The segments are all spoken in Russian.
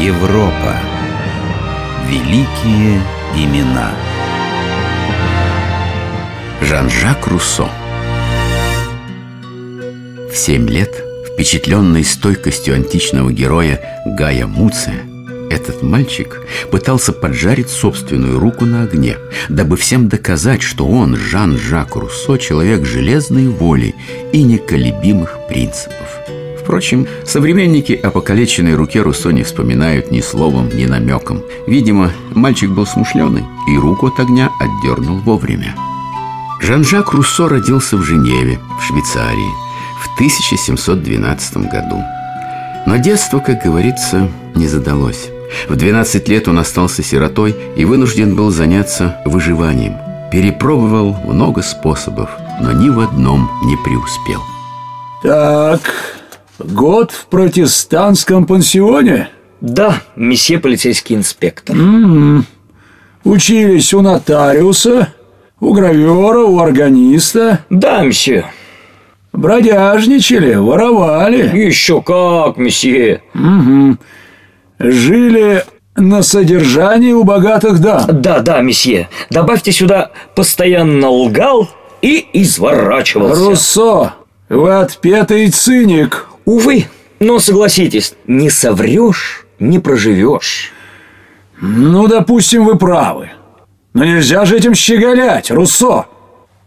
Европа. Великие имена. Жан-Жак Руссо. В семь лет, впечатленный стойкостью античного героя Гая Муция, этот мальчик пытался поджарить собственную руку на огне, дабы всем доказать, что он, Жан-Жак Руссо, человек железной воли и неколебимых принципов. Впрочем, современники о покалеченной руке Руссо не вспоминают ни словом, ни намеком. Видимо, мальчик был смышленый и руку от огня отдернул вовремя. Жан-Жак Руссо родился в Женеве, в Швейцарии, в 1712 году. Но детство, как говорится, не задалось. В 12 лет он остался сиротой и вынужден был заняться выживанием. Перепробовал много способов, но ни в одном не преуспел. Так, год в протестантском пансионе? Да, месье полицейский инспектор. М-м. Учились у нотариуса, у гравера, у органиста? Да, месье. Бродяжничали, воровали? Еще как, месье. Угу. Жили на содержании у богатых дам Да, да, месье Добавьте сюда «постоянно лгал и изворачивался» Руссо, вы отпетый циник Увы, но согласитесь, не соврешь, не проживешь Ну, допустим, вы правы. Но нельзя же этим щеголять, Руссо.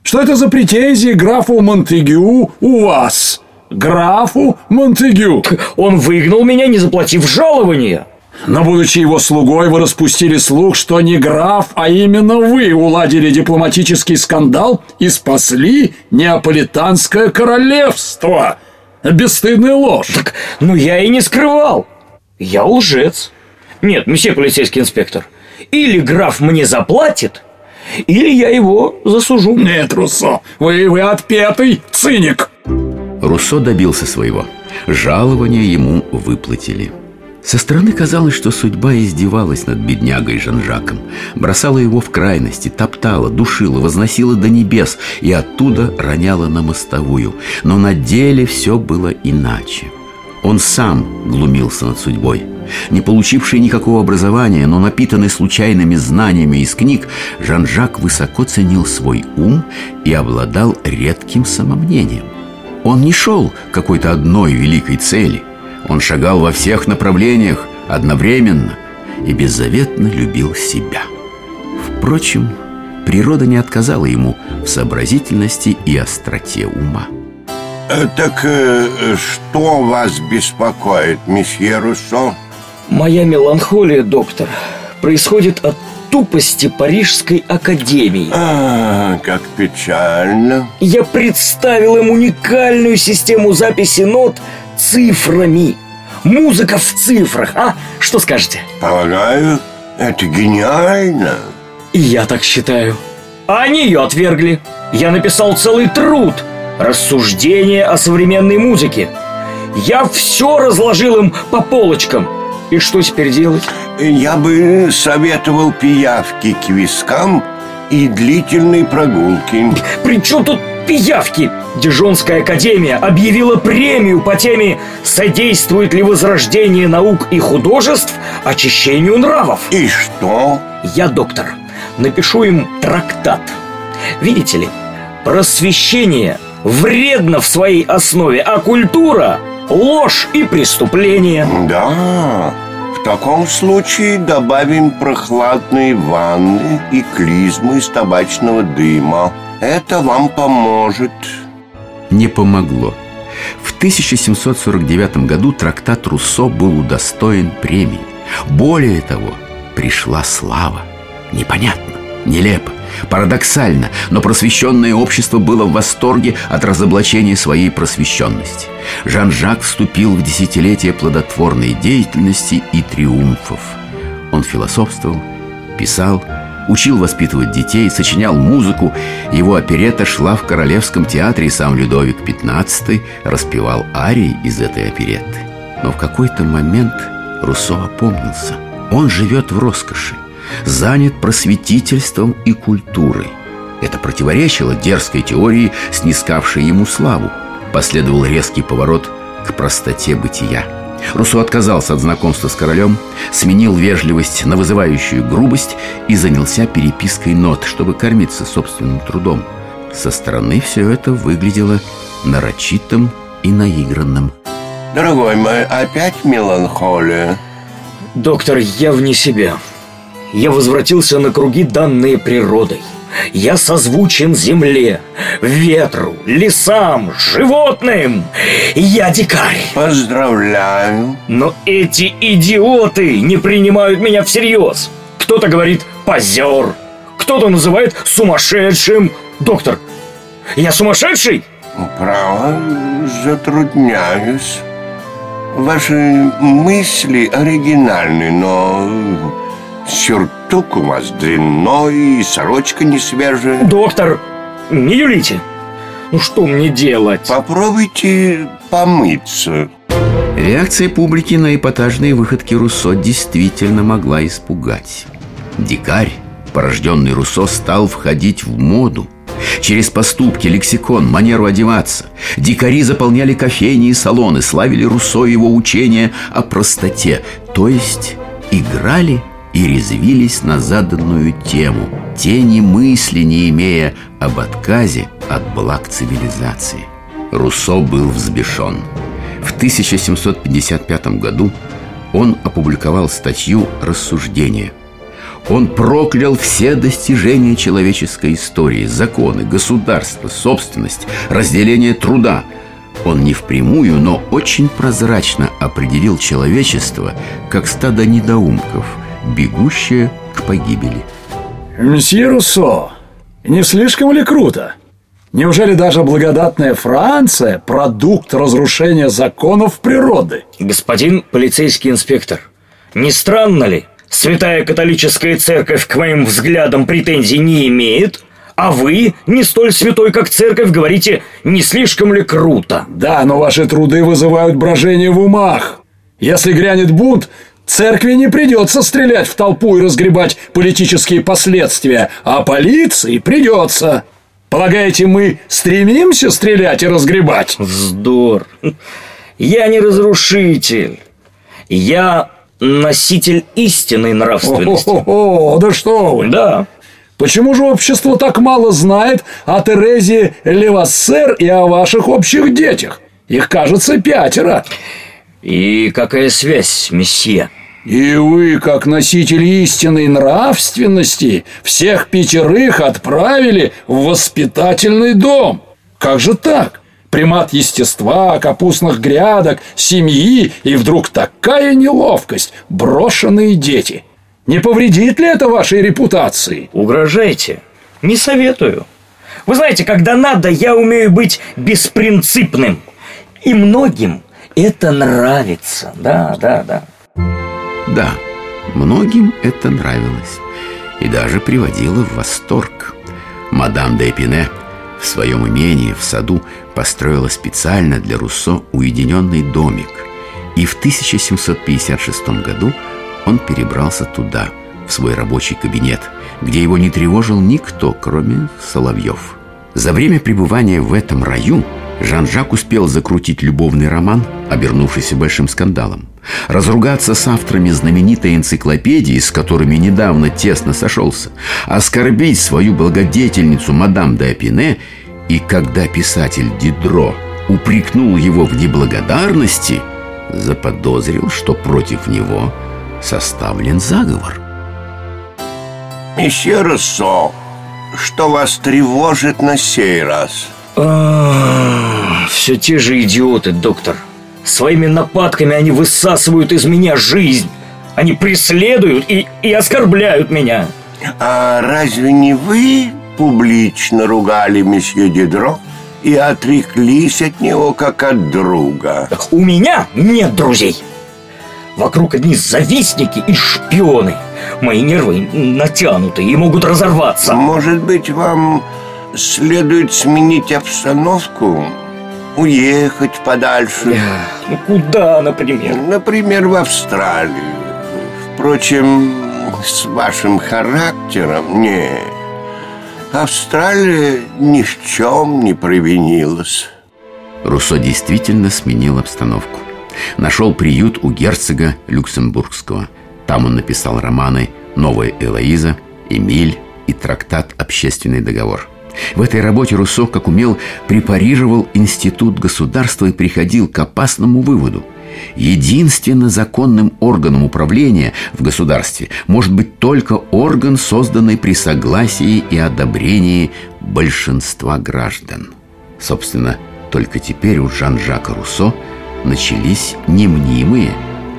Что это за претензии графу Монтегю у вас? графу Монтегю. Он выгнал меня, не заплатив жалования. Но, будучи его слугой, вы распустили слух, что не граф, а именно вы уладили дипломатический скандал и спасли Неаполитанское королевство. Бесстыдная ложь. Так, ну я и не скрывал. Я лжец. Нет, месье полицейский инспектор. Или граф мне заплатит, или я его засужу. Нет, Руссо, вы, вы отпетый циник. Руссо добился своего. Жалование ему выплатили. Со стороны казалось, что судьба издевалась над беднягой Жан-Жаком, бросала его в крайности, топтала, душила, возносила до небес и оттуда роняла на мостовую. Но на деле все было иначе. Он сам глумился над судьбой. Не получивший никакого образования, но напитанный случайными знаниями из книг, Жан-Жак высоко ценил свой ум и обладал редким самомнением. Он не шел к какой-то одной великой цели. Он шагал во всех направлениях одновременно и беззаветно любил себя. Впрочем, природа не отказала ему в сообразительности и остроте ума. Э, Так э, что вас беспокоит, месье Руссо? Моя меланхолия, доктор, происходит от тупости Парижской академии. А, как печально. Я представил им уникальную систему записи нот цифрами. Музыка в цифрах, а? Что скажете? Полагаю, это гениально. И я так считаю. А они ее отвергли. Я написал целый труд «Рассуждение о современной музыке». Я все разложил им по полочкам. И что теперь делать? Я бы советовал пиявки к вискам и длительные прогулки. При чем тут пиявки? Дижонская академия объявила премию по теме «Содействует ли возрождение наук и художеств очищению нравов?» И что? Я доктор. Напишу им трактат. Видите ли, просвещение вредно в своей основе, а культура – ложь и преступление. Да, в таком случае добавим прохладные ванны и клизмы из табачного дыма. Это вам поможет. Не помогло. В 1749 году трактат Руссо был удостоен премии. Более того, пришла слава. Непонятно, нелепо, парадоксально, но просвещенное общество было в восторге от разоблачения своей просвещенности. Жан-Жак вступил в десятилетие плодотворной деятельности и триумфов. Он философствовал, писал, учил воспитывать детей, сочинял музыку. Его оперета шла в Королевском театре, и сам Людовик XV распевал арии из этой оперетты. Но в какой-то момент Руссо опомнился. Он живет в роскоши, занят просветительством и культурой. Это противоречило дерзкой теории, снискавшей ему славу. Последовал резкий поворот к простоте бытия. Руссо отказался от знакомства с королем, сменил вежливость на вызывающую грубость и занялся перепиской нот, чтобы кормиться собственным трудом. Со стороны все это выглядело нарочитым и наигранным. Дорогой мой, опять меланхолия? Доктор, я вне себя. Я возвратился на круги, данные природой. Я созвучен земле, ветру, лесам, животным. Я дикарь. Поздравляю. Но эти идиоты не принимают меня всерьез. Кто-то говорит «позер», кто-то называет сумасшедшим. Доктор, я сумасшедший? Право, затрудняюсь. Ваши мысли оригинальны, но сюртук у вас дрянной и сорочка не свежая. Доктор, не юлите. Ну что мне делать? Попробуйте помыться. Реакция публики на эпатажные выходки Руссо действительно могла испугать. Дикарь, порожденный Руссо, стал входить в моду. Через поступки, лексикон, манеру одеваться Дикари заполняли кофейни и салоны Славили Руссо и его учения о простоте То есть играли и резвились на заданную тему Тени мысли не имея об отказе от благ цивилизации. Руссо был взбешен. В 1755 году он опубликовал статью «Рассуждение» Он проклял все достижения человеческой истории, законы, государство, собственность, разделение труда. Он не впрямую, но очень прозрачно определил человечество как стадо недоумков, бегущее к погибели. Мсье Руссо, не слишком ли круто? Неужели даже благодатная Франция – продукт разрушения законов природы? Господин полицейский инспектор, не странно ли, Святая католическая церковь к моим взглядам претензий не имеет, а вы, не столь святой, как церковь, говорите, не слишком ли круто? Да, но ваши труды вызывают брожение в умах. Если грянет бунт, церкви не придется стрелять в толпу и разгребать политические последствия, а полиции придется. Полагаете, мы стремимся стрелять и разгребать? Вздор. Я не разрушитель. Я носитель истинной нравственности. О, да что вы! Да. Почему же общество так мало знает о Терезе Левассер и о ваших общих детях? Их, кажется, пятеро. И какая связь, месье? И вы, как носитель истинной нравственности, всех пятерых отправили в воспитательный дом. Как же так? примат естества, капустных грядок, семьи, и вдруг такая неловкость, брошенные дети. Не повредит ли это вашей репутации? Угрожайте. Не советую. Вы знаете, когда надо, я умею быть беспринципным. И многим это нравится. Да, да, да. Да, многим это нравилось и даже приводило в восторг. Мадам де Эпине в своем имении в саду построила специально для Руссо уединенный домик. И в 1756 году он перебрался туда, в свой рабочий кабинет, где его не тревожил никто, кроме Соловьев. За время пребывания в этом раю Жан-Жак успел закрутить любовный роман, обернувшийся большим скандалом, разругаться с авторами знаменитой энциклопедии, с которыми недавно тесно сошелся, оскорбить свою благодетельницу мадам де Апине, и когда писатель Дидро упрекнул его в неблагодарности, заподозрил, что против него составлен заговор. Месье Руссо, что вас тревожит на сей раз? А, все те же идиоты, доктор. Своими нападками они высасывают из меня жизнь. Они преследуют и, и оскорбляют меня. А разве не вы публично ругали месье Дидро и отреклись от него как от друга? У меня нет друзей. Вокруг одни завистники и шпионы. Мои нервы натянуты и могут разорваться. Может быть, вам следует сменить обстановку? Уехать подальше? Ну, куда, например? Например, в Австралию. Впрочем, с вашим характером нет. Австралия ни в чем не провинилась. Руссо действительно сменил обстановку. нашел приют у герцога Люксембургского. Там он написал романы «Новая Элоиза», «Эмиль» и трактат «Общественный договор». В этой работе Руссо, как умел, препарировал институт государства и приходил к опасному выводу. Единственно законным органом управления в государстве может быть только орган, созданный при согласии и одобрении большинства граждан. Собственно, только теперь у Жан-Жака Руссо начались не мнимые,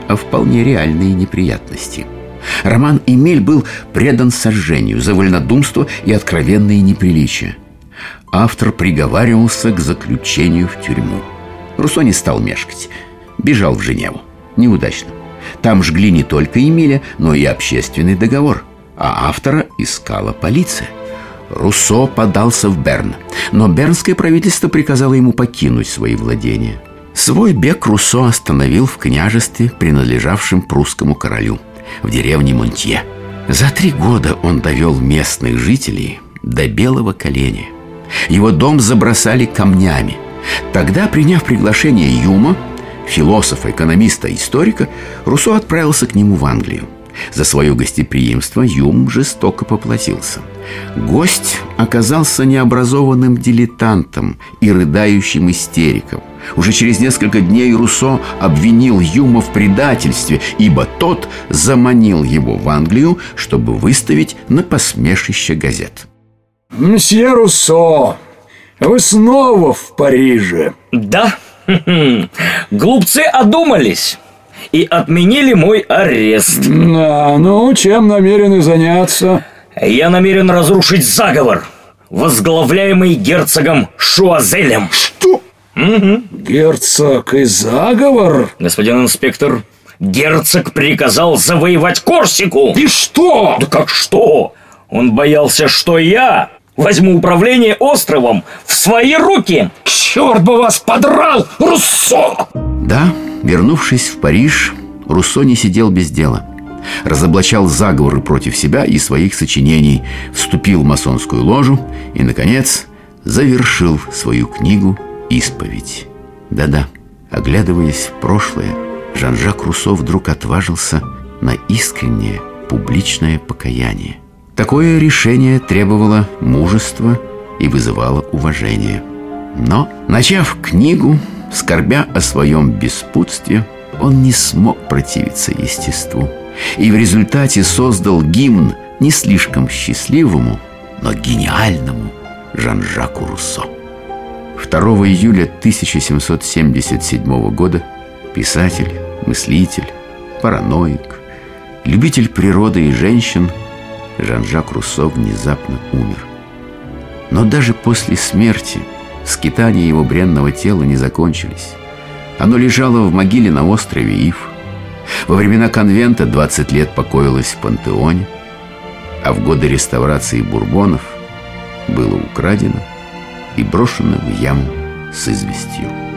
а вполне реальные неприятности – Роман Эмиль был предан сожжению за вольнодумство и откровенные неприличия. Автор приговаривался к заключению в тюрьму. Руссо не стал мешкать. Бежал в Женеву. Неудачно. Там жгли не только Эмиля, но и общественный договор. А автора искала полиция. Руссо подался в Берн, но бернское правительство приказало ему покинуть свои владения. Свой бег Руссо остановил в княжестве, принадлежавшем прусскому королю – в деревне Монтье. За три года он довел местных жителей до белого коленя. Его дом забросали камнями. Тогда, приняв приглашение Юма, философа, экономиста, историка, Руссо отправился к нему в Англию. За свое гостеприимство Юм жестоко поплатился. Гость оказался необразованным дилетантом и рыдающим истериком. Уже через несколько дней Руссо обвинил Юма в предательстве, ибо тот заманил его в Англию, чтобы выставить на посмешище газет. «Мсье Руссо, вы снова в Париже?» «Да, глупцы одумались и отменили мой арест. Да, ну, чем намерены заняться? Я намерен разрушить заговор, возглавляемый герцогом Шуазелем. Что? Угу. Герцог и заговор? Господин инспектор, герцог приказал завоевать Корсику. И что? Да как что? Он боялся, что я возьму управление островом в свои руки. Черт бы вас подрал, Руссо! Да, Вернувшись в Париж, Руссо не сидел без дела. Разоблачал заговоры против себя и своих сочинений, вступил в масонскую ложу и, наконец, завершил свою книгу «Исповедь». Да-да, оглядываясь в прошлое, Жан-Жак Руссо вдруг отважился на искреннее публичное покаяние. Такое решение требовало мужества и вызывало уважение. Но, начав книгу, Скорбя о своем беспутстве, он не смог противиться естеству и в результате создал гимн не слишком счастливому, но гениальному Жан-Жаку Руссо. 2 июля 1777 года писатель, мыслитель, параноик, любитель природы и женщин Жан-Жак Руссо внезапно умер. Но даже после смерти – Скитания его бренного тела не закончились. Оно лежало в могиле на острове Ив. Во времена конвента 20 лет покоилось в пантеоне, а в годы реставрации бурбонов было украдено и брошено в яму с известью.